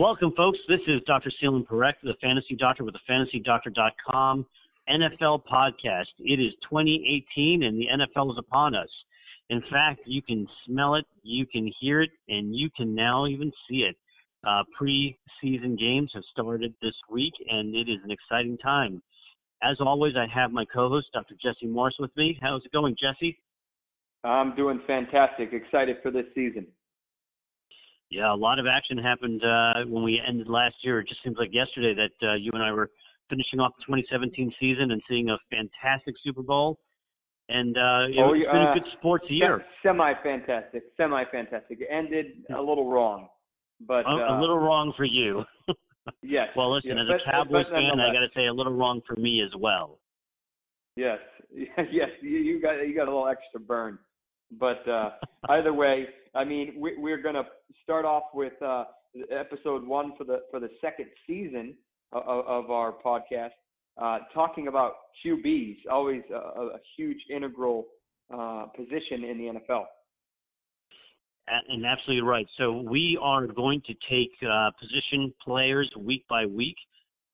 Welcome, folks. This is Dr. Selene Parekh, the Fantasy Doctor with the FantasyDoctor.com NFL podcast. It is 2018 and the NFL is upon us. In fact, you can smell it, you can hear it, and you can now even see it. Uh, pre-season games have started this week, and it is an exciting time. As always, I have my co-host, Dr. Jesse Morse, with me. How's it going, Jesse? I'm doing fantastic. Excited for this season. Yeah, a lot of action happened uh, when we ended last year. It just seems like yesterday that uh, you and I were finishing off the 2017 season and seeing a fantastic Super Bowl. And uh, it oh, been a good sports year. Semi fantastic, semi fantastic. It ended a little wrong, but a, a little wrong for you. yes. Well, listen, yes, as a Cowboys fan, I got to say a little wrong for me as well. Yes, yes, you, you got you got a little extra burn, but uh, either way, I mean, we, we're going to start off with uh, episode one for the for the second season of, of our podcast, uh, talking about QBs, always a, a huge integral uh, position in the NFL. And absolutely right. So we are going to take uh, position players week by week,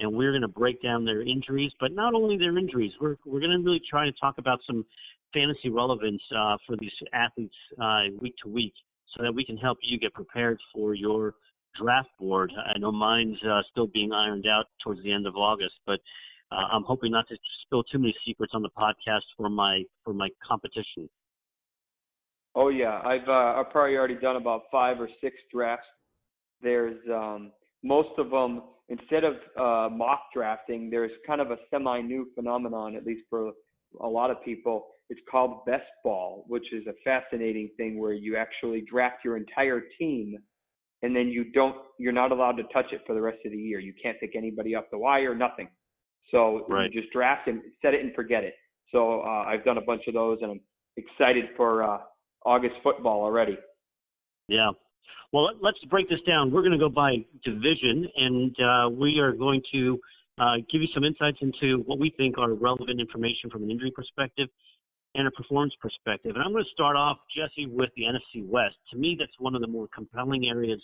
and we're going to break down their injuries, but not only their injuries. We're we're going to really try to talk about some fantasy relevance uh, for these athletes uh, week to week so that we can help you get prepared for your draft board. I know mine's uh, still being ironed out towards the end of August, but uh, I'm hoping not to spill too many secrets on the podcast for my for my competition. Oh yeah, I've uh, I've probably already done about five or six drafts. There's um, most of them instead of uh, mock drafting, there's kind of a semi new phenomenon, at least for a lot of people, it's called best ball, which is a fascinating thing where you actually draft your entire team and then you don't you're not allowed to touch it for the rest of the year. You can't pick anybody up the wire, nothing. So right. you just draft and set it and forget it. So uh, I've done a bunch of those and I'm excited for uh, August football already. Yeah. Well, let's break this down. We're going to go by division, and uh, we are going to uh, give you some insights into what we think are relevant information from an injury perspective and a performance perspective. And I'm going to start off, Jesse, with the NFC West. To me, that's one of the more compelling areas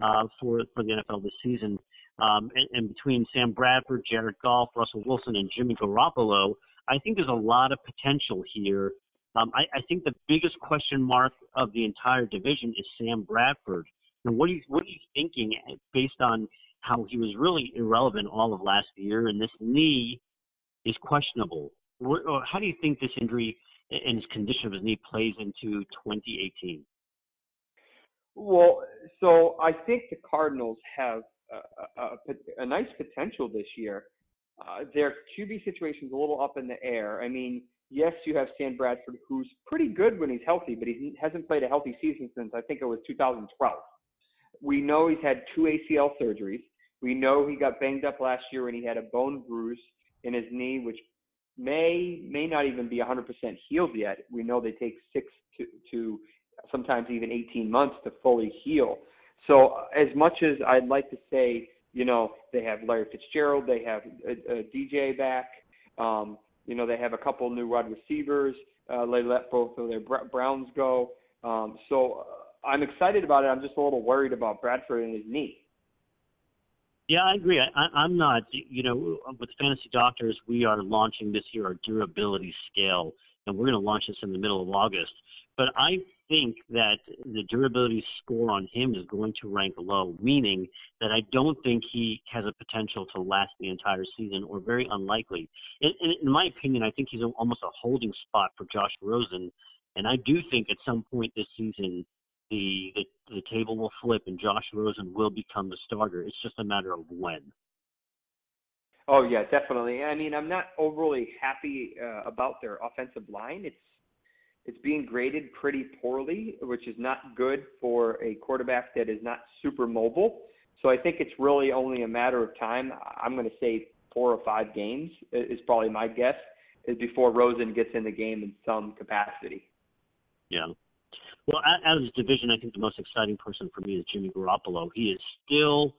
uh, for for the NFL this season. Um, and, and between Sam Bradford, Jared Goff, Russell Wilson, and Jimmy Garoppolo, I think there's a lot of potential here. Um, I, I think the biggest question mark of the entire division is Sam Bradford. And what are you what are you thinking based on how he was really irrelevant all of last year, and this knee is questionable? How do you think this injury and his condition of his knee plays into 2018? Well, so I think the Cardinals have a, a, a nice potential this year. Uh, their QB situation is a little up in the air. I mean, yes, you have Sam Bradford, who's pretty good when he's healthy, but he hasn't played a healthy season since I think it was 2012. We know he's had two ACL surgeries. We know he got banged up last year when he had a bone bruise in his knee, which may may not even be 100% healed yet. We know they take six to, to sometimes even 18 months to fully heal. So as much as I'd like to say, you know, they have Larry Fitzgerald, they have a, a DJ back, um, you know, they have a couple new wide receivers. Uh, they let both of their Browns go. Um, so uh, I'm excited about it. I'm just a little worried about Bradford and his knee. Yeah, I agree. I, I'm not. You know, with Fantasy Doctors, we are launching this year our durability scale, and we're going to launch this in the middle of August. But I think that the durability score on him is going to rank low, meaning that I don't think he has a potential to last the entire season, or very unlikely. In, in my opinion, I think he's almost a holding spot for Josh Rosen, and I do think at some point this season the, the the table will flip and Josh Rosen will become the starter. It's just a matter of when. Oh yeah, definitely. I mean, I'm not overly happy uh, about their offensive line. It's it's being graded pretty poorly, which is not good for a quarterback that is not super mobile. So I think it's really only a matter of time. I'm going to say four or five games is probably my guess is before Rosen gets in the game in some capacity. Yeah. Well, out of this division, I think the most exciting person for me is Jimmy Garoppolo. He is still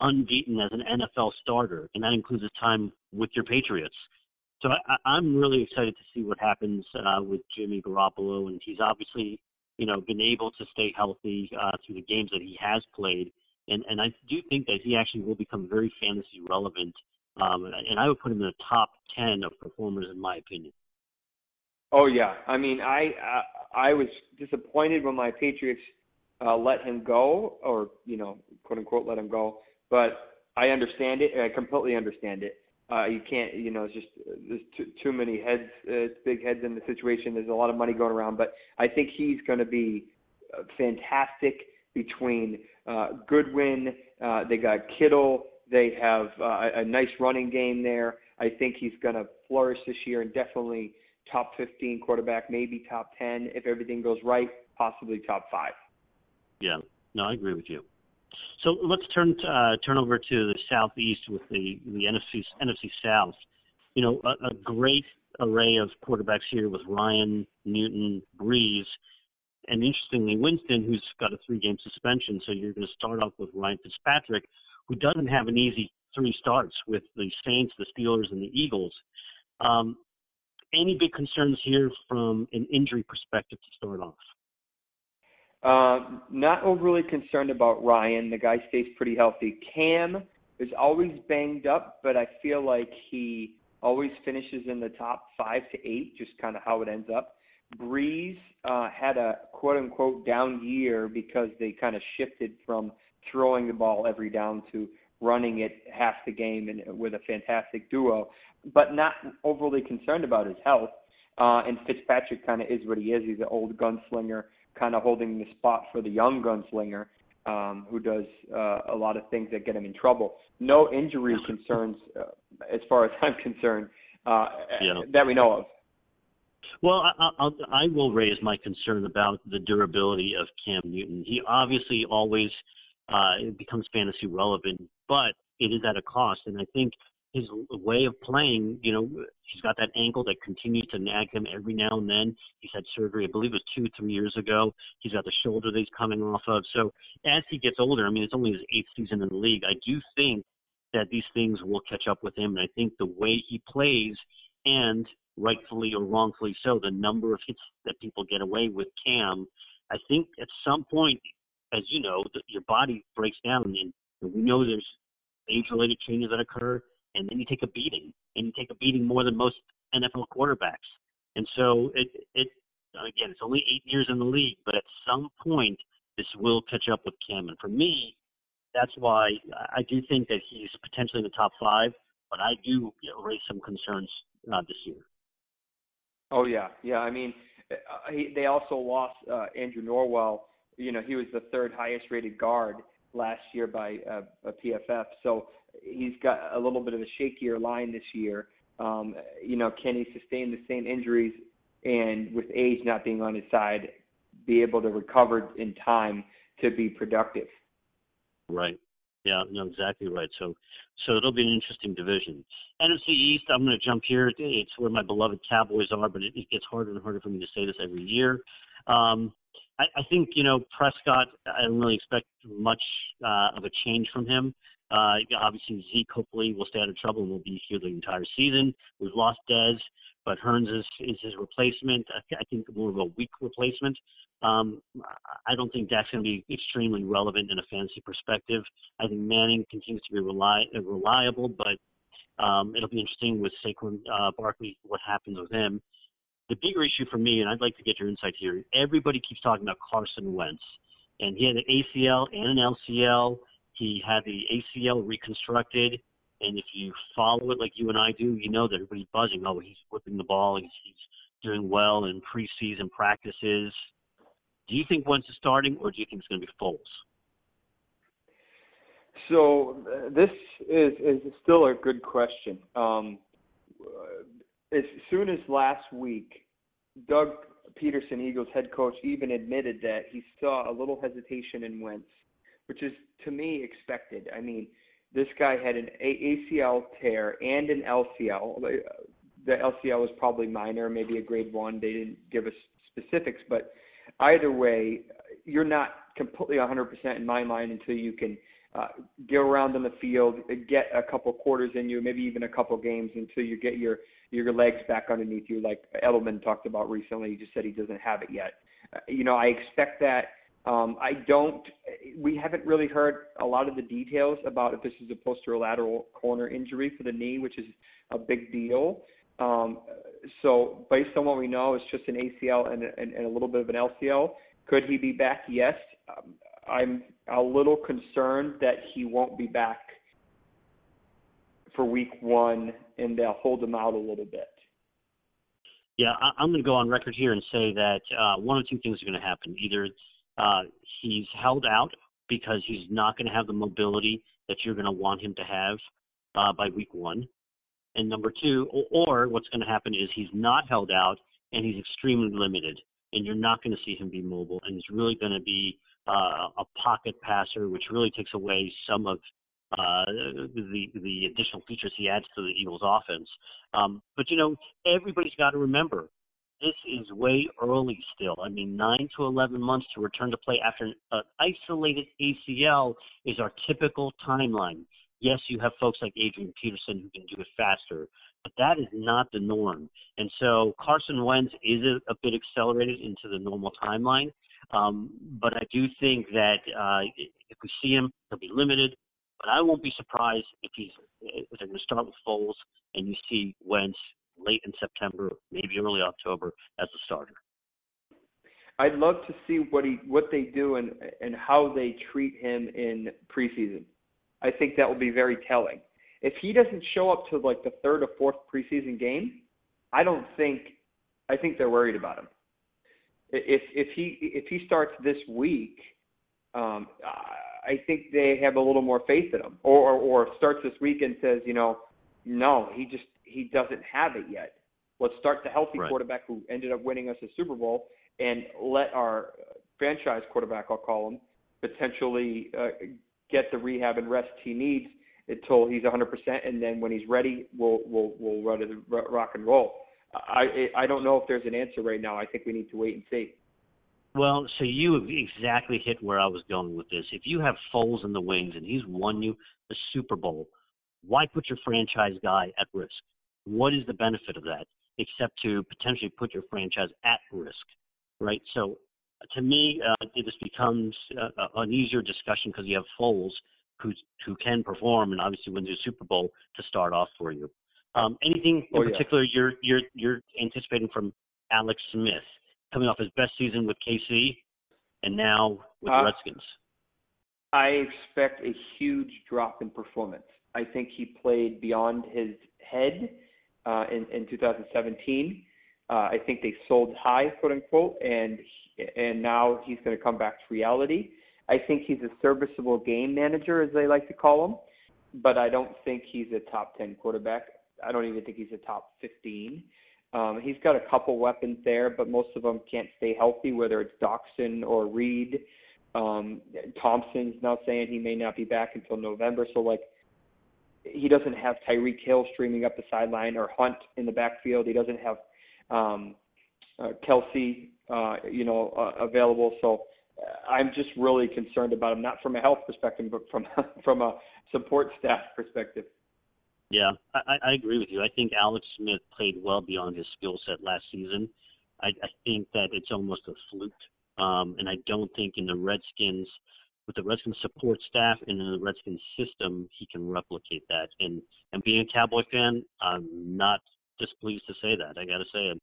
unbeaten as an NFL starter, and that includes his time with your Patriots. So I, I'm really excited to see what happens uh, with Jimmy Garoppolo, and he's obviously, you know, been able to stay healthy uh, through the games that he has played. and and I do think that he actually will become very fantasy relevant. Um, and I would put him in the top ten of performers in my opinion. Oh yeah, I mean I I, I was disappointed when my Patriots uh, let him go, or you know, quote unquote, let him go. But I understand it. I completely understand it. Uh, you can't, you know, it's just there's too, too many heads, uh, big heads in the situation. There's a lot of money going around, but I think he's going to be uh, fantastic between uh, Goodwin. Uh, they got Kittle. They have uh, a nice running game there. I think he's going to flourish this year and definitely top 15 quarterback, maybe top 10 if everything goes right, possibly top five. Yeah, no, I agree with you. So let's turn uh, turn over to the southeast with the the NFC NFC South. You know, a, a great array of quarterbacks here with Ryan, Newton, Brees, and interestingly, Winston, who's got a three-game suspension. So you're going to start off with Ryan Fitzpatrick, who doesn't have an easy three starts with the Saints, the Steelers, and the Eagles. Um, any big concerns here from an injury perspective to start off? Uh, not overly concerned about Ryan. The guy stays pretty healthy. Cam is always banged up, but I feel like he always finishes in the top five to eight, just kind of how it ends up. Brees uh, had a quote unquote down year because they kind of shifted from throwing the ball every down to running it half the game and with a fantastic duo, but not overly concerned about his health. Uh, and Fitzpatrick kind of is what he is. He's an old gunslinger kind of holding the spot for the young gunslinger um, who does uh, a lot of things that get him in trouble. No injury concerns, uh, as far as I'm concerned, uh, yeah. that we know of. Well, I, I'll, I will raise my concern about the durability of Cam Newton. He obviously always uh, becomes fantasy relevant, but it is at a cost. And I think his way of playing, you know, he's got that ankle that continues to nag him every now and then. He's had surgery, I believe it was two, three years ago. He's got the shoulder that he's coming off of. So as he gets older, I mean, it's only his eighth season in the league. I do think that these things will catch up with him. And I think the way he plays and rightfully or wrongfully so, the number of hits that people get away with Cam, I think at some point, as you know, the, your body breaks down and we know there's age-related changes that occur and then you take a beating, and you take a beating more than most NFL quarterbacks. And so it it again, it's only eight years in the league, but at some point this will catch up with Cam. And for me, that's why I do think that he's potentially in the top five, but I do raise some concerns uh, this year. Oh yeah, yeah. I mean, uh, he, they also lost uh, Andrew Norwell. You know, he was the third highest rated guard last year by uh, a PFF. So he's got a little bit of a shakier line this year. Um, you know, can he sustain the same injuries and with age not being on his side, be able to recover in time to be productive? Right. Yeah, no, exactly right. So, so it'll be an interesting division. NFC East, I'm going to jump here. It's where my beloved Cowboys are, but it, it gets harder and harder for me to say this every year. Um, I, I think you know Prescott. I don't really expect much uh, of a change from him. Uh, obviously, Zeke hopefully will stay out of trouble and will be here the entire season. We've lost Dez, but Hurns is, is his replacement. I, I think more of a weak replacement. Um, I don't think Dak's going to be extremely relevant in a fantasy perspective. I think Manning continues to be reli- reliable, but um, it'll be interesting with Saquon uh, Barkley what happens with him. The bigger issue for me, and I'd like to get your insight here. Everybody keeps talking about Carson Wentz, and he had an ACL and an LCL he had the ACL reconstructed, and if you follow it like you and I do, you know that everybody's buzzing. Oh, he's whipping the ball. He's, he's doing well in preseason practices. Do you think Wentz is starting, or do you think it's going to be Foles? So uh, this is is still a good question. Um, as soon as last week, Doug Pederson, Eagles head coach, even admitted that he saw a little hesitation in Wentz which is to me expected. I mean, this guy had an ACL tear and an LCL. The LCL was probably minor, maybe a grade one. They didn't give us specifics, but either way, you're not completely 100% in my mind until you can uh, get around on the field, get a couple quarters in you, maybe even a couple games until you get your your legs back underneath you, like Edelman talked about recently. He just said he doesn't have it yet. Uh, you know, I expect that Um, I don't. We haven't really heard a lot of the details about if this is a posterolateral corner injury for the knee, which is a big deal. Um, so based on what we know, it's just an ACL and, and, and a little bit of an LCL. Could he be back? Yes. Um, I'm a little concerned that he won't be back for week one, and they'll hold him out a little bit. Yeah, I, am going to go on record here and say that uh, one of two things are going to happen. Either uh, he's held out because he's not going to have the mobility that you're going to want him to have uh, by week one, and number two, or, or what's going to happen is he's not held out and he's extremely limited, and you're not going to see him be mobile, and he's really going to be uh, a pocket passer, which really takes away some of uh, the the additional features he adds to the Eagles' offense. Um, but you know, everybody's got to remember this is way early still. I mean, nine to eleven months to return to play after an isolated ACL is our typical timeline. Yes, you have folks like Adrian Peterson who can do it faster, but that is not the norm. And so Carson Wentz is a, a bit accelerated into the normal timeline. Um, but I do think that uh, if we see him, he'll be limited. But I won't be surprised if he's if they're going to start with Foles and you see Wentz late in September, maybe early October as a starter. I'd love to see what he what they do and and how they treat him in preseason. I think that will be very telling. If he doesn't show up to like the third or fourth preseason game, I don't think I think they're worried about him. If if he if he starts this week, um, I think they have a little more faith in him. Or, or or starts this week and says, you know, no, he just he doesn't have it yet. Let's start the healthy right. quarterback who ended up winning us a Super Bowl, and let our franchise quarterback, I'll call him, potentially uh, get the rehab and rest he needs until he's 100%, and then when he's ready, we'll we'll we'll run it rock and roll. I I don't know if there's an answer right now. I think we need to wait and see. Well, so you exactly hit where I was going with this. If you have Foles in the wings and he's won you the Super Bowl, why put your franchise guy at risk? What is the benefit of that except to potentially put your franchise at risk, right? So to me, uh, just becomes uh, an easier discussion because you have Foles who who can perform and obviously wins the Super Bowl to start off for you. Um, anything in oh, yeah. particular you're you're you're anticipating from Alex Smith coming off his best season with KC and now with uh, the Redskins? I expect a huge drop in performance. I think he played beyond his head uh, in, in 2017. Uh, I think they sold high, quote unquote, and and now he's going to come back to reality. I think he's a serviceable game manager, as they like to call him, but I don't think he's a top 10 quarterback. I don't even think he's a top 15. Um, he's got a couple weapons there, but most of them can't stay healthy, whether it's Doctson or Reed. Um, Thompson's now saying he may not be back until November. So, like, he doesn't have Tyreek Hill streaming up the sideline or Hunt in the backfield. He doesn't have um, uh, Kelce, uh, you know, uh, available. So, uh, I'm just really concerned about him, not from a health perspective, but from from a support staff perspective. Yeah, I, I agree with you. I think Alex Smith played well beyond his skill set last season. I, I think that it's almost a fluke, um, and I don't think in the Redskins, with the Redskins support staff and in the Redskins system, he can replicate that. And and being a Cowboy fan, I'm not displeased to say that. I got to say it,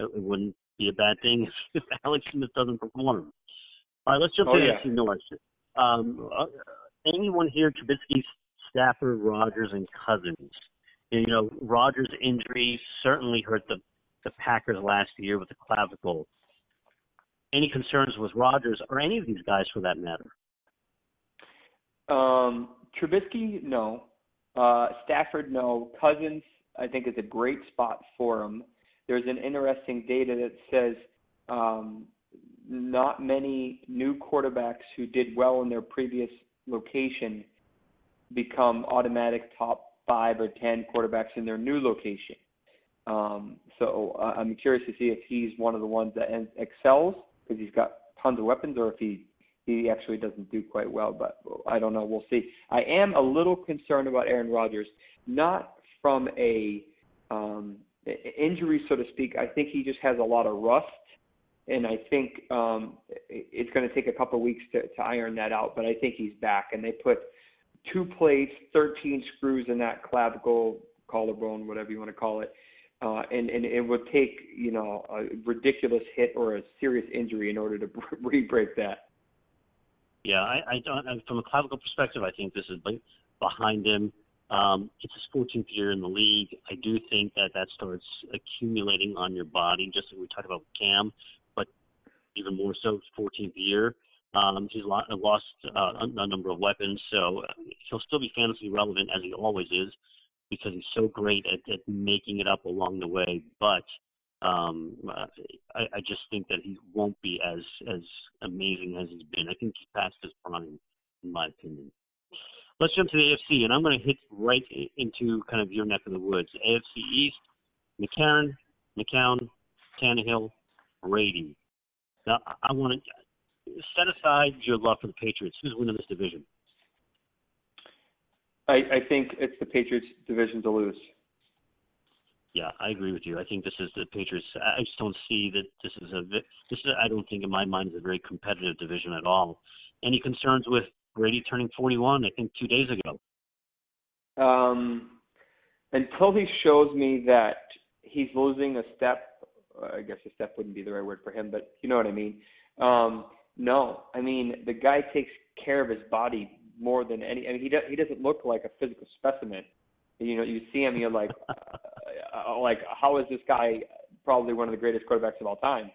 it wouldn't be a bad thing if, Alex Smith doesn't perform. All right, let's jump oh, to yeah. North. Um, uh, anyone here Trubisky's Stafford, Rodgers, and Cousins. And, you know, Rodgers' injury certainly hurt the the Packers last year with the clavicle. Any concerns with Rodgers or any of these guys for that matter? Um, Trubisky, no. Uh, Stafford, no. Cousins, I think, is a great spot for him. There's an interesting data that says um, not many new quarterbacks who did well in their previous location become automatic top five or ten quarterbacks in their new location. Um, so uh, I'm curious to see if he's one of the ones that excels because he's got tons of weapons, or if he he actually doesn't do quite well. But I don't know. We'll see. I am a little concerned about Aaron Rodgers, not from a um, injury, so to speak. I think he just has a lot of rust and I think um, it's going to take a couple of weeks to, to iron that out. But I think he's back, and they put two plates, 13 screws in that clavicle, collarbone, whatever you want to call it. Uh, and, and it would take, you know, a ridiculous hit or a serious injury in order to re-break that. Yeah, I, I don't. From a clavicle perspective, I think this is behind him. Um, it's his 14th year in the league. I do think that that starts accumulating on your body, just like we talked about with Cam, but even more so, 14th year. Um, he's lost uh, a number of weapons, so he'll still be fantasy relevant as he always is because he's so great at, at making it up along the way. But um, I, I just think that he won't be as as amazing as he's been. I think he's past his prime, in my opinion. Let's jump to the AFC, and I'm going to hit right into kind of your neck of the woods. AFC East, McCarron, McCown, Tannehill, Brady. Now, I want to set aside your love for the Patriots. Who's winning this division? I, I think it's the Patriots' division to lose. Yeah, I agree with you. I think this is the Patriots. I just don't see that this is a this. Is, I don't think in my mind is a very competitive division at all. Any concerns with Brady turning 41? I think two days ago. Um, until he shows me that he's losing a step. I guess a step wouldn't be the right word for him, but you know what I mean. Um, no, I mean the guy takes care of his body more than any. I mean, he does, he doesn't look like a physical specimen. You know, you see him, you're like, uh, like how is this guy probably one of the greatest quarterbacks of all time?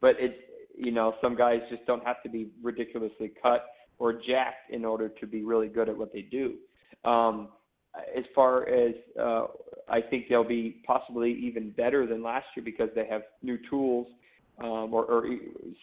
But it, you know, some guys just don't have to be ridiculously cut or jacked in order to be really good at what they do. Um, as far as uh, I think they'll be possibly even better than last year because they have new tools um, or, or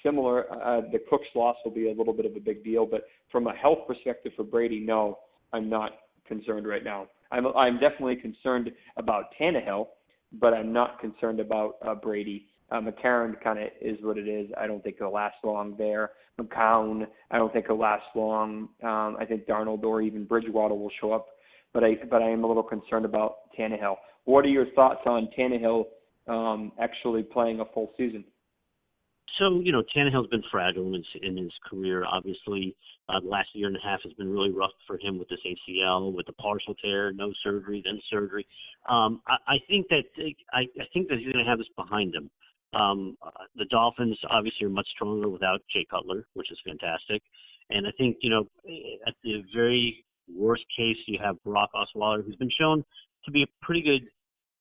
similar. Uh, the Cook's loss will be a little bit of a big deal, but from a health perspective for Brady, no, I'm not concerned right now. I'm I'm definitely concerned about Tannehill, but I'm not concerned about uh, Brady. Uh, McCarron kind of is what it is. I don't think he'll last long there. McCown, I don't think he'll last long. Um, I think Darnold or even Bridgewater will show up, but I but I am a little concerned about Tannehill. What are your thoughts on Tannehill um, actually playing a full season? So you know Tannehill's been fragile in his, in his career. Obviously, uh, the last year and a half has been really rough for him with this ACL, with the partial tear, no surgery, then surgery. Um, I, I think that I, I think that he's going to have this behind him. Um, uh, the Dolphins obviously are much stronger without Jay Cutler, which is fantastic. And I think you know at the very worst case, you have Brock Osweiler, who's been shown to be a pretty good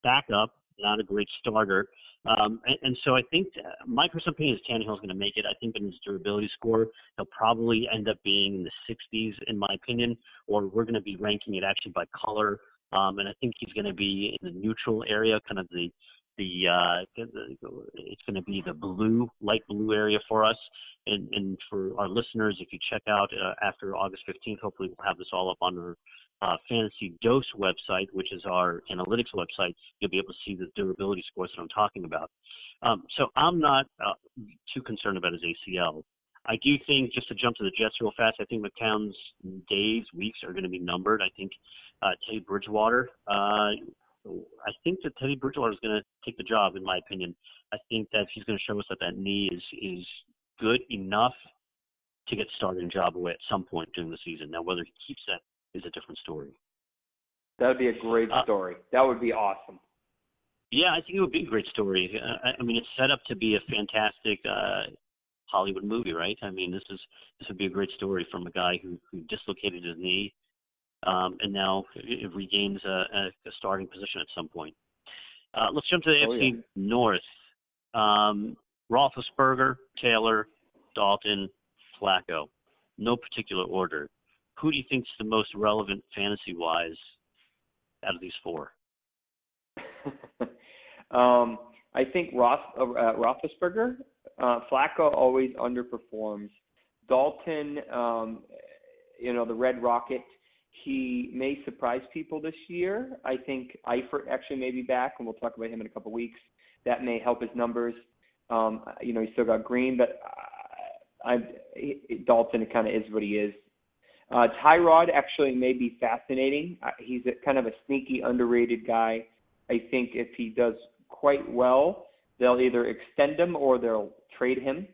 backup, not a great starter. Um, and, and so I think my personal opinion is Tannehill's going to make it. I think in his durability score, he'll probably end up being in the 60s, in my opinion, or we're going to be ranking it actually by color. Um, and I think he's going to be in the neutral area, kind of the the uh, it's going to be the blue, light blue area for us. And, and for our listeners, if you check out uh, after August 15th, hopefully we'll have this all up on our uh, Fantasy Dose website, which is our analytics website, you'll be able to see the durability scores that I'm talking about. Um, so I'm not uh, too concerned about his ACL. I do think, just to jump to the Jets real fast, I think McCown's days, weeks are going to be numbered. I think uh, Teddy Bridgewater, uh, I think that Teddy Bridgewater is going to take the job, in my opinion. I think that he's going to show us that that knee is is good enough to get started in job away at some point during the season. Now, whether he keeps that is a different story. That would be a great uh, story. That would be awesome. Yeah, I think it would be a great story. Uh, I mean, it's set up to be a fantastic uh, Hollywood movie, right? I mean, this is this would be a great story from a guy who who dislocated his knee, um, and now it regains a, a, a starting position at some point. Uh, let's jump to the oh, AFC yeah. North. Um, Roethlisberger, Taylor, Dalton, Flacco. No particular order who do you think is the most relevant fantasy wise out of these four? um, I think Roth, uh, Roethlisberger. Uh, Flacco always underperforms. Dalton, um, you know, the Red Rocket, he may surprise people this year. I think Eifert actually may be back, and we'll talk about him in a couple weeks. That may help his numbers. Um, you know, he's still got Green, but I, I, Dalton kind of is what he is. Uh, Tyrod actually may be fascinating. Uh, he's a, kind of a sneaky, underrated guy. I think if he does quite well, they'll either extend him or they'll trade him,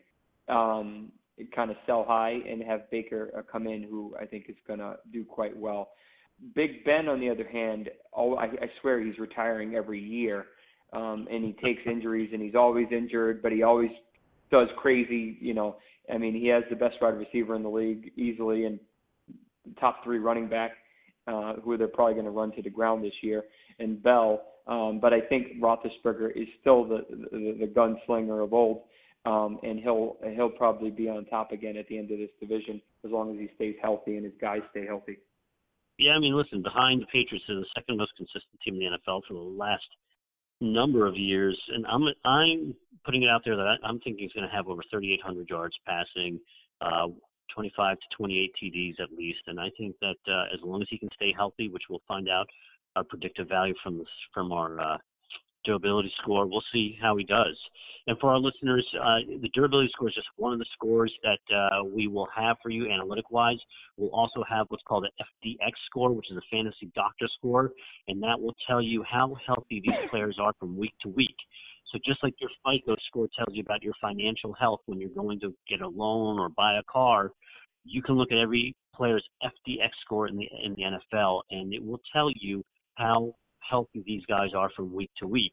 um, kind of sell high, and have Baker uh, come in, who I think is going to do quite well. Big Ben, on the other hand, oh, I, I swear he's retiring every year, um, and he takes injuries, and he's always injured, but he always does crazy. You know, I mean, he has the best wide receiver in the league easily, and top three running back, uh, who they're probably going to run to the ground this year, and Bell. Um, but I think Roethlisberger is still the, the the gunslinger of old, um, and he'll he'll probably be on top again at the end of this division as long as he stays healthy and his guys stay healthy. Yeah, I mean, listen, behind the Patriots is the second most consistent team in the NFL for the last number of years, and I'm I'm putting it out there that I, I'm thinking he's going to have over 3,800 yards passing, uh, 25 to 28 TDs at least, and I think that uh, as long as he can stay healthy, which we'll find out our predictive value from this, from our uh, durability score. We'll see how he does. And for our listeners, uh, the durability score is just one of the scores that uh, we will have for you analytic wise. We'll also have what's called an FDX score, which is a fantasy doctor score, and that will tell you how healthy these players are from week to week. So just like your FICO score tells you about your financial health when you're going to get a loan or buy a car, you can look at every player's FDX score in the in the NFL, and it will tell you how healthy these guys are from week to week.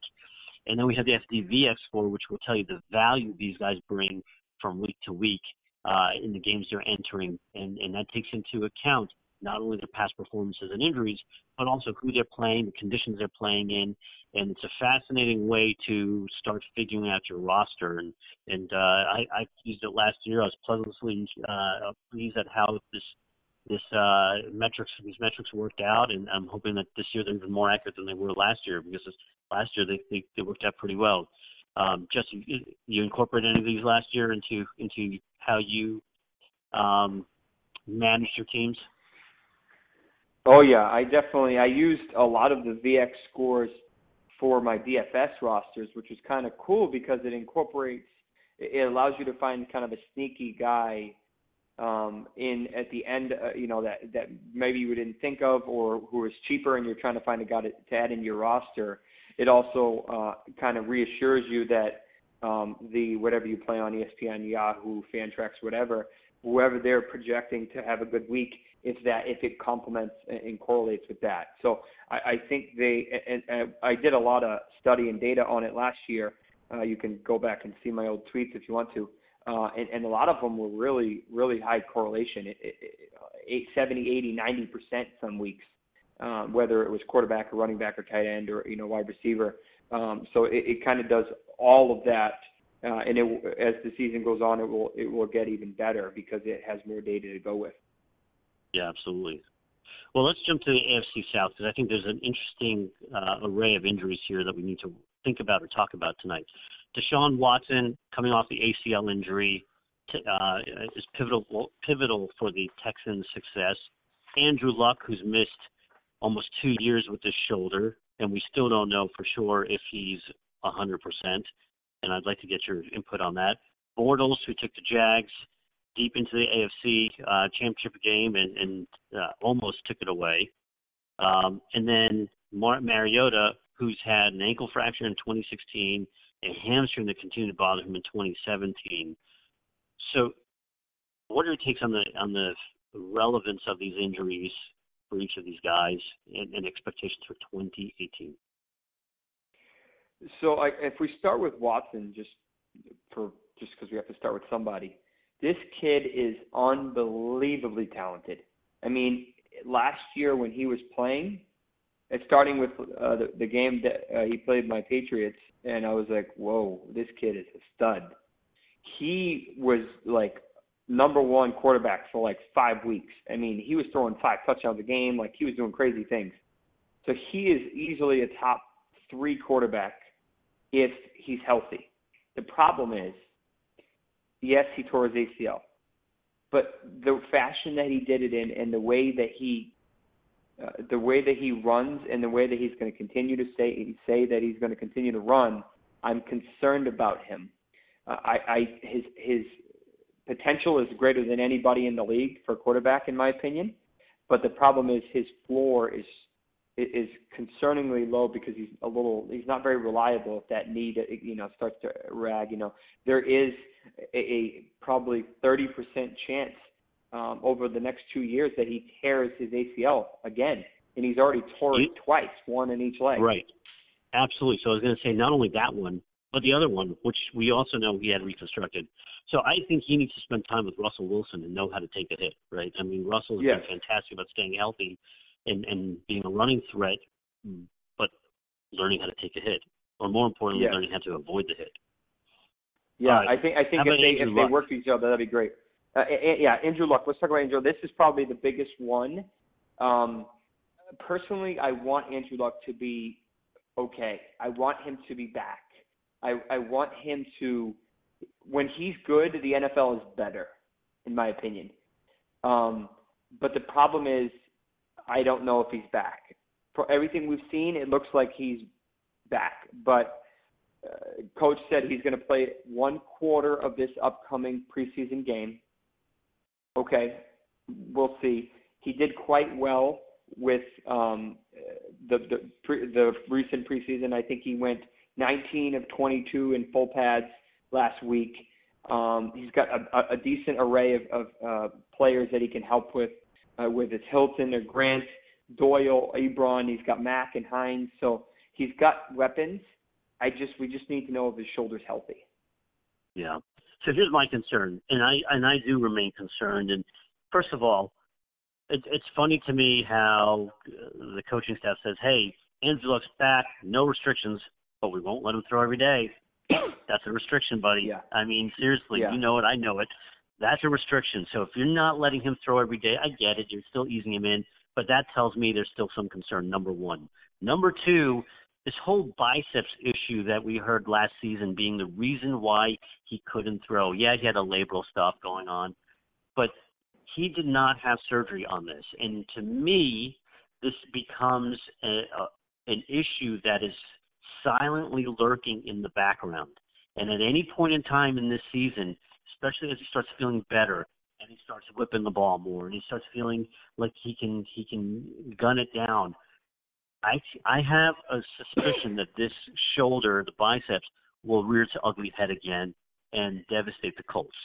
And then we have the FDVX score, which will tell you the value these guys bring from week to week uh, in the games they're entering, and, and that takes into account not only their past performances and injuries, but also who they're playing, the conditions they're playing in, and it's a fascinating way to start figuring out your roster. And and uh, I, I used it last year. I was pleasantly uh, pleased at how this this uh, metrics these metrics worked out, and I'm hoping that this year they're even more accurate than they were last year because this, last year they, they they worked out pretty well. Um, Jesse, you incorporate any of these last year into into how you um, manage your teams? Oh yeah, I definitely I used a lot of the VX scores for my DFS rosters, which was kind of cool because it incorporates it allows you to find kind of a sneaky guy um, in at the end, uh, you know that that maybe you didn't think of, or who is cheaper, and you're trying to find a guy to, to add in your roster. It also uh, kind of reassures you that um, the whatever you play on ESPN, Yahoo, Fantrax, whatever, whoever they're projecting to have a good week, if that if it complements and correlates with that. So I, I think they and, and I did a lot of study and data on it last year. Uh, you can go back and see my old tweets if you want to uh, and, and a lot of them were really, really high correlation, it, it, it, 70, 80, 90 percent some weeks, um, whether it was quarterback or running back or tight end or you know wide receiver. Um, so it, it kind of does all of that, uh, and it, as the season goes on, it will it will get even better because it has more data to go with. Yeah, absolutely. Well, let's jump to the AFC South because I think there's an interesting uh, array of injuries here that we need to think about or talk about tonight. Deshaun Watson, coming off the ACL injury, uh, is pivotal pivotal for the Texans' success. Andrew Luck, who's missed almost two years with his shoulder, and we still don't know for sure if he's 100%. And I'd like to get your input on that. Bortles, who took the Jags deep into the AFC uh, championship game and, and uh, almost took it away. Um, and then Mar- Mariota, who's had an ankle fracture in 2016 a hamstring that continued to bother him in 2017. So, what are your takes on the on the relevance of these injuries for each of these guys and, and expectations for 2018? So, I, if we start with Watson, just for just because we have to start with somebody, this kid is unbelievably talented. I mean, last year when he was playing, and starting with uh, the, the game that uh, he played my Patriots, and I was like, whoa, this kid is a stud. He was like number one quarterback for like five weeks. I mean, he was throwing five touchdowns a game, like he was doing crazy things. So he is easily a top three quarterback if he's healthy. The problem is, yes, he tore his ACL, but the fashion that he did it in and the way that he uh, the way that he runs and the way that he's going to continue to say say that he's going to continue to run, I'm concerned about him. Uh, I, I his his potential is greater than anybody in the league for quarterback, in my opinion. But the problem is his floor is is concerningly low because he's a little he's not very reliable if that knee you know starts to rag you know. There is a, a probably 30% chance um, over the next two years that he tears his ACL again and he's already tore it twice one in each leg. Right. Absolutely. So I was going to say not only that one but the other one which we also know he had reconstructed. So I think he needs to spend time with Russell Wilson and know how to take a hit right? I mean Russell has yes. been fantastic about staying healthy and, and being a running threat, but learning how to take a hit, or more importantly, learning how to avoid the hit. Yeah, right. I think I think if they if they work with each other, that'd be great. Uh, yeah, Andrew Luck. Let's talk about Andrew. This is probably the biggest one. Um, personally, I want Andrew Luck to be okay. I want him to be back. I I want him to when he's good, the NFL is better, in my opinion. Um, but the problem is I don't know if he's back. For everything we've seen, it looks like he's back. But uh, coach said he's going to play one quarter of this upcoming preseason game. Okay, we'll see. He did quite well with um, the the, pre, the recent preseason. I think he went 19 of 22 in full pads last week. Um, he's got a, a decent array of, of uh, players that he can help with uh, with his Hilton or Grant, Doyle, Ebron. He's got Mack and Hines. So he's got weapons. I just we just need to know if his shoulder's healthy. Yeah. So here's my concern, and I and I do remain concerned. And first of all, it, it's funny to me how the coaching staff says, "Hey, Andrew looks back, no restrictions, but we won't let him throw every day." That's a restriction, buddy. Yeah. I mean, seriously, yeah. you know it, I know it. That's a restriction. So if you're not letting him throw every day, I get it. You're still easing him in, but that tells me there's still some concern. Number one. Number two, this whole biceps issue that we heard last season being the reason why he couldn't throw. Yeah, he had a labral stuff going on, but he did not have surgery on this. And to me, this becomes a, a, an issue that is silently lurking in the background. And at any point in time in this season, especially as he starts feeling better and he starts whipping the ball more and he starts feeling like he can he can gun it down. I I have a suspicion that this shoulder, the biceps, will rear its ugly head again and devastate the Colts.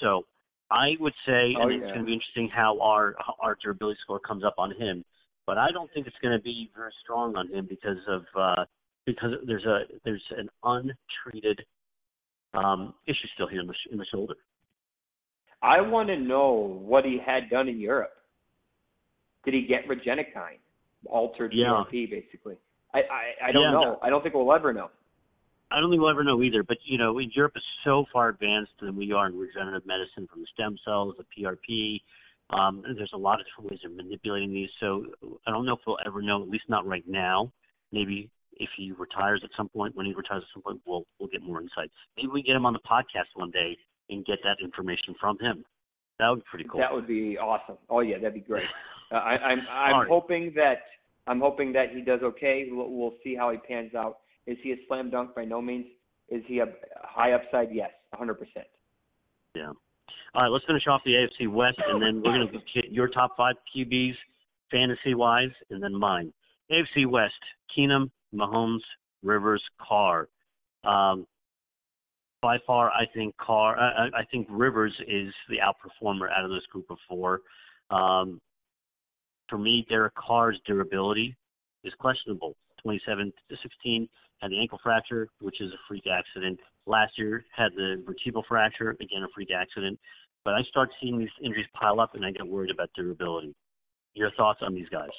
So I would say, oh, and yeah. it's going to be interesting how our our durability score comes up on him. But I don't think it's going to be very strong on him because of uh, because there's a there's an untreated um, issue still here in the, in the shoulder. I want to know what he had done in Europe. Did he get Regenokine, altered yeah. PRP, basically? I I, I don't yeah, know. No. I don't think we'll ever know. I don't think we'll ever know either. But you know, Europe is so far advanced than we are in regenerative medicine, from the stem cells, the PRP. Um, there's a lot of different ways of manipulating these. So I don't know if we'll ever know. At least not right now. Maybe if he retires at some point, when he retires at some point, we'll we'll get more insights. Maybe we get him on the podcast one day and get that information from him. That would be pretty cool. That would be awesome. Oh yeah, that'd be great. Uh, I, I'm I'm right. hoping that I'm hoping that he does okay. We'll, we'll see how he pans out. Is he a slam dunk? By no means. Is he a high upside? Yes, 100%. Yeah. All right, let's finish off the AFC West, and then we're going to get your top five QBs fantasy wise, and then mine. AFC West: Keenum, Mahomes, Rivers, Carr. Um, by far, I think Carr. I, I think Rivers is the outperformer out of this group of four. Um, for me, Derek Carr's durability is questionable. 27 to 16 had the ankle fracture, which is a freak accident. Last year had the vertebral fracture, again a freak accident. But I start seeing these injuries pile up, and I get worried about durability. Your thoughts on these guys?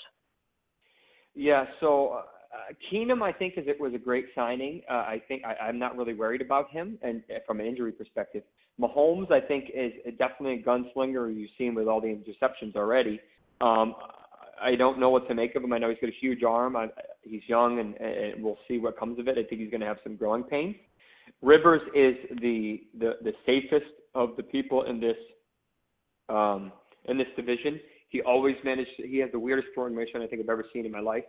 Yeah, so uh, Keenum, I think, is it was a great signing. Uh, I think I, I'm not really worried about him, and uh, from an injury perspective, Mahomes, I think, is definitely a gunslinger. You've seen with all the interceptions already. Um, I don't know what to make of him. I know he's got a huge arm. I, he's young, and, and we'll see what comes of it. I think he's going to have some growing pains. Rivers is the the, the safest of the people in this um, in this division. He always managed. He has the weirdest throwing motion I think I've ever seen in my life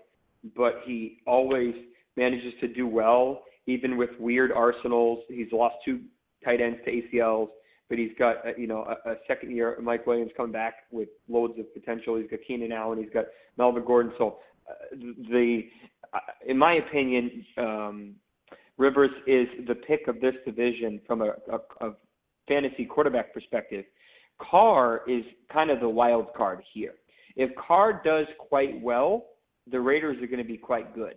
but he always manages to do well, even with weird arsenals. He's lost two tight ends to ACLs, but he's got uh, you know a, a second year Mike Williams coming back with loads of potential. He's got Keenan Allen, he's got Melvin Gordon. So the, uh, in my opinion, um, Rivers is the pick of this division from a, a, a fantasy quarterback perspective. Carr is kind of the wild card here. If Carr does quite well, the Raiders are going to be quite good.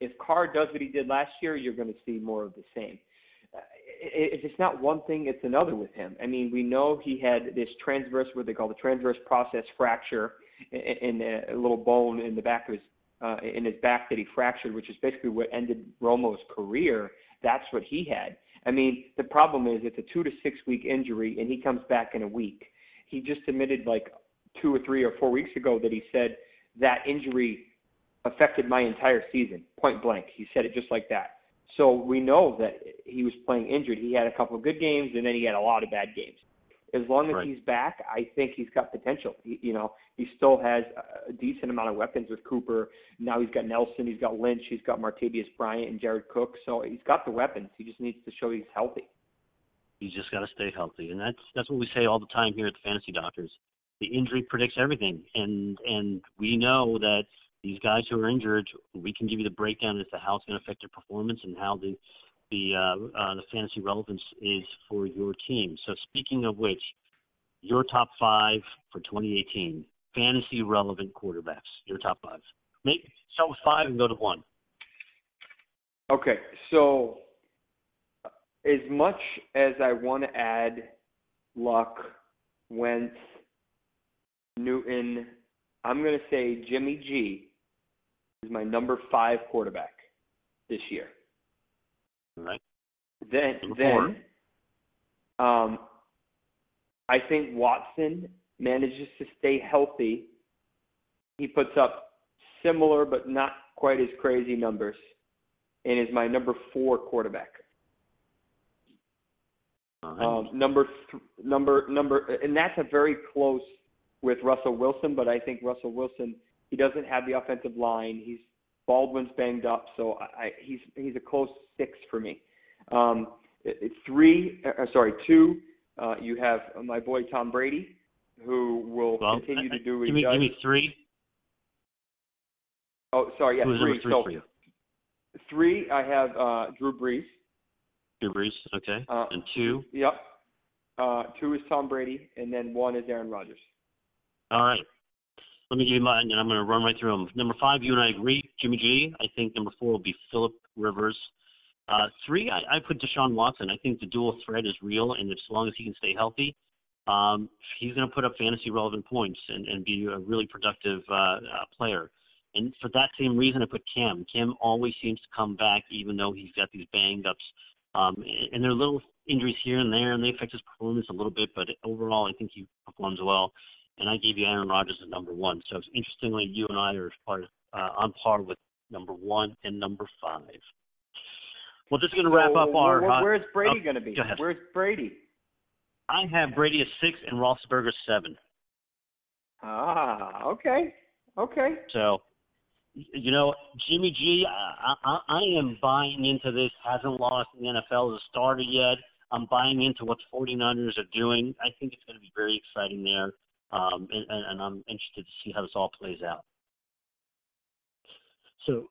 If Carr does what he did last year, you're going to see more of the same. Uh, if it's not one thing, it's another with him. I mean, we know he had this transverse, what they call the transverse process fracture in a little bone in the back of his uh, in his back that he fractured, which is basically what ended Romo's career. That's what he had. I mean, the problem is it's a two to six week injury, and he comes back in a week. He just admitted like two or three or four weeks ago that he said that injury affected my entire season, point blank. He said it just like that. So we know that he was playing injured. He had a couple of good games, and then he had a lot of bad games. As long as right. he's back, I think he's got potential. He, you know, he still has a decent amount of weapons with Cooper. Now he's got Nelson, he's got Lynch, he's got Martavis Bryant and Jared Cook. So he's got the weapons. He just needs to show he's healthy. He's just got to stay healthy, and that's that's what we say all the time here at the Fantasy Doctors. The injury predicts everything, and and we know that these guys who are injured, we can give you the breakdown as to how it's going to affect their performance and how the the uh, uh, the fantasy relevance is for your team. So speaking of which, your top five for 2018 fantasy relevant quarterbacks. Your top five. Make start with five and go to one. Okay, so as much as I want to add Luck, Wentz, Newton, I'm going to say Jimmy G is my number five quarterback this year. All right. Then, then, um, I think Watson manages to stay healthy. He puts up similar but not quite as crazy numbers, and is my number four quarterback. Right. Um, number th- number number, and that's a very close with Russell Wilson, but I think Russell Wilson he doesn't have the offensive line. He's Baldwin's banged up, so I, I he's he's a close six for me. Um, three, uh, sorry, two. Uh, you have my boy Tom Brady, who will well, continue to do what give he me, does. Give me three. Oh, sorry, yeah, Who's three. three so for you? three, I have uh, Drew Brees. Drew Brees, okay. Uh, and two. Yep. Uh, two is Tom Brady, and then one is Aaron Rodgers. All right. Let me give you mine, and I'm going to run right through them. Number five, you and I agree, Jimmy G. I think number four will be Philip Rivers. Uh, three, I, I put Deshaun Watson. I think the dual threat is real, and as long as he can stay healthy, um, he's going to put up fantasy relevant points and, and be a really productive uh, uh, player. And for that same reason, I put Cam. Cam always seems to come back, even though he's got these banged ups. Um, and there are little injuries here and there, and they affect his performance a little bit. But overall, I think he performs well and I gave you Aaron Rodgers at number one. So interestingly, you and I are part, uh, on par with number one and number five. Well, this is going to wrap up our. Where, where's Brady uh, going to be? Go. Where's Brady? I have Brady at six and Roethlisberger seven. Ah, okay, okay. So, you know, Jimmy G, I, I, I am buying into this. Hasn't lost in the NFL as a starter yet. I'm buying into what the 49ers are doing. I think it's going to be very exciting there um, and, and I'm interested to see how this all plays out. So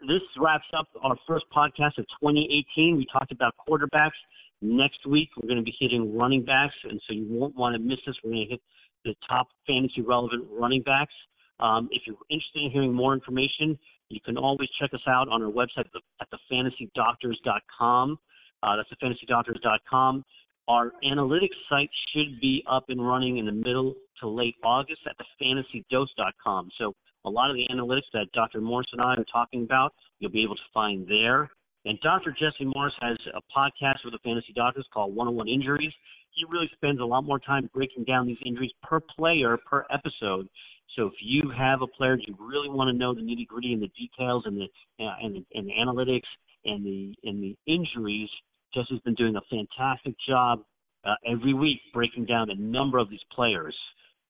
this wraps up our first podcast of 2018. We talked about quarterbacks. Next week, we're going to be hitting running backs, and so you won't want to miss this. We're going to hit the top fantasy relevant running backs. Um, if you're interested in hearing more information, you can always check us out on our website at thefantasydoctors.com. Uh, that's thefantasydoctors.com. Our analytics site should be up and running in the middle to late August at thefantasydose.com. So a lot of the analytics that Dr. Morse and I are talking about, you'll be able to find there. And Dr. Jesse Morse has a podcast with the Fantasy Doctors called 101 Injuries. He really spends a lot more time breaking down these injuries per player, per episode. So if you have a player you really want to know the nitty gritty and the details and the uh, and the, and the analytics and the and the injuries, Jesse's been doing a fantastic job uh, every week breaking down a number of these players.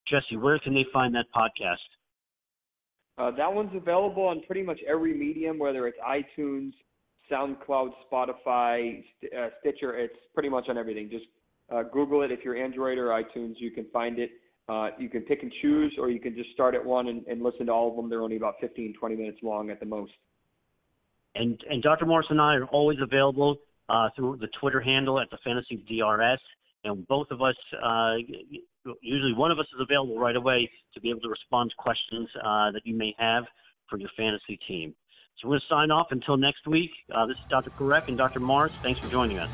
Jesse, where can they find that podcast? Uh, that one's available on pretty much every medium, whether it's iTunes, SoundCloud, Spotify, St- uh, Stitcher. It's pretty much on everything. Just uh, Google it if you're Android or iTunes. You can find it. Uh, you can pick and choose, or you can just start at one and, and listen to all of them. They're only about 15, 20 minutes long at the most. And and Dr. Morse and I are always available uh, through the Twitter handle at the Fantasy DRS, and both of us, uh, usually one of us is available right away to be able to respond to questions uh, that you may have for your fantasy team. So we're going to sign off until next week. Uh, this is Dr. Parekh and Dr. Morse. Thanks for joining us.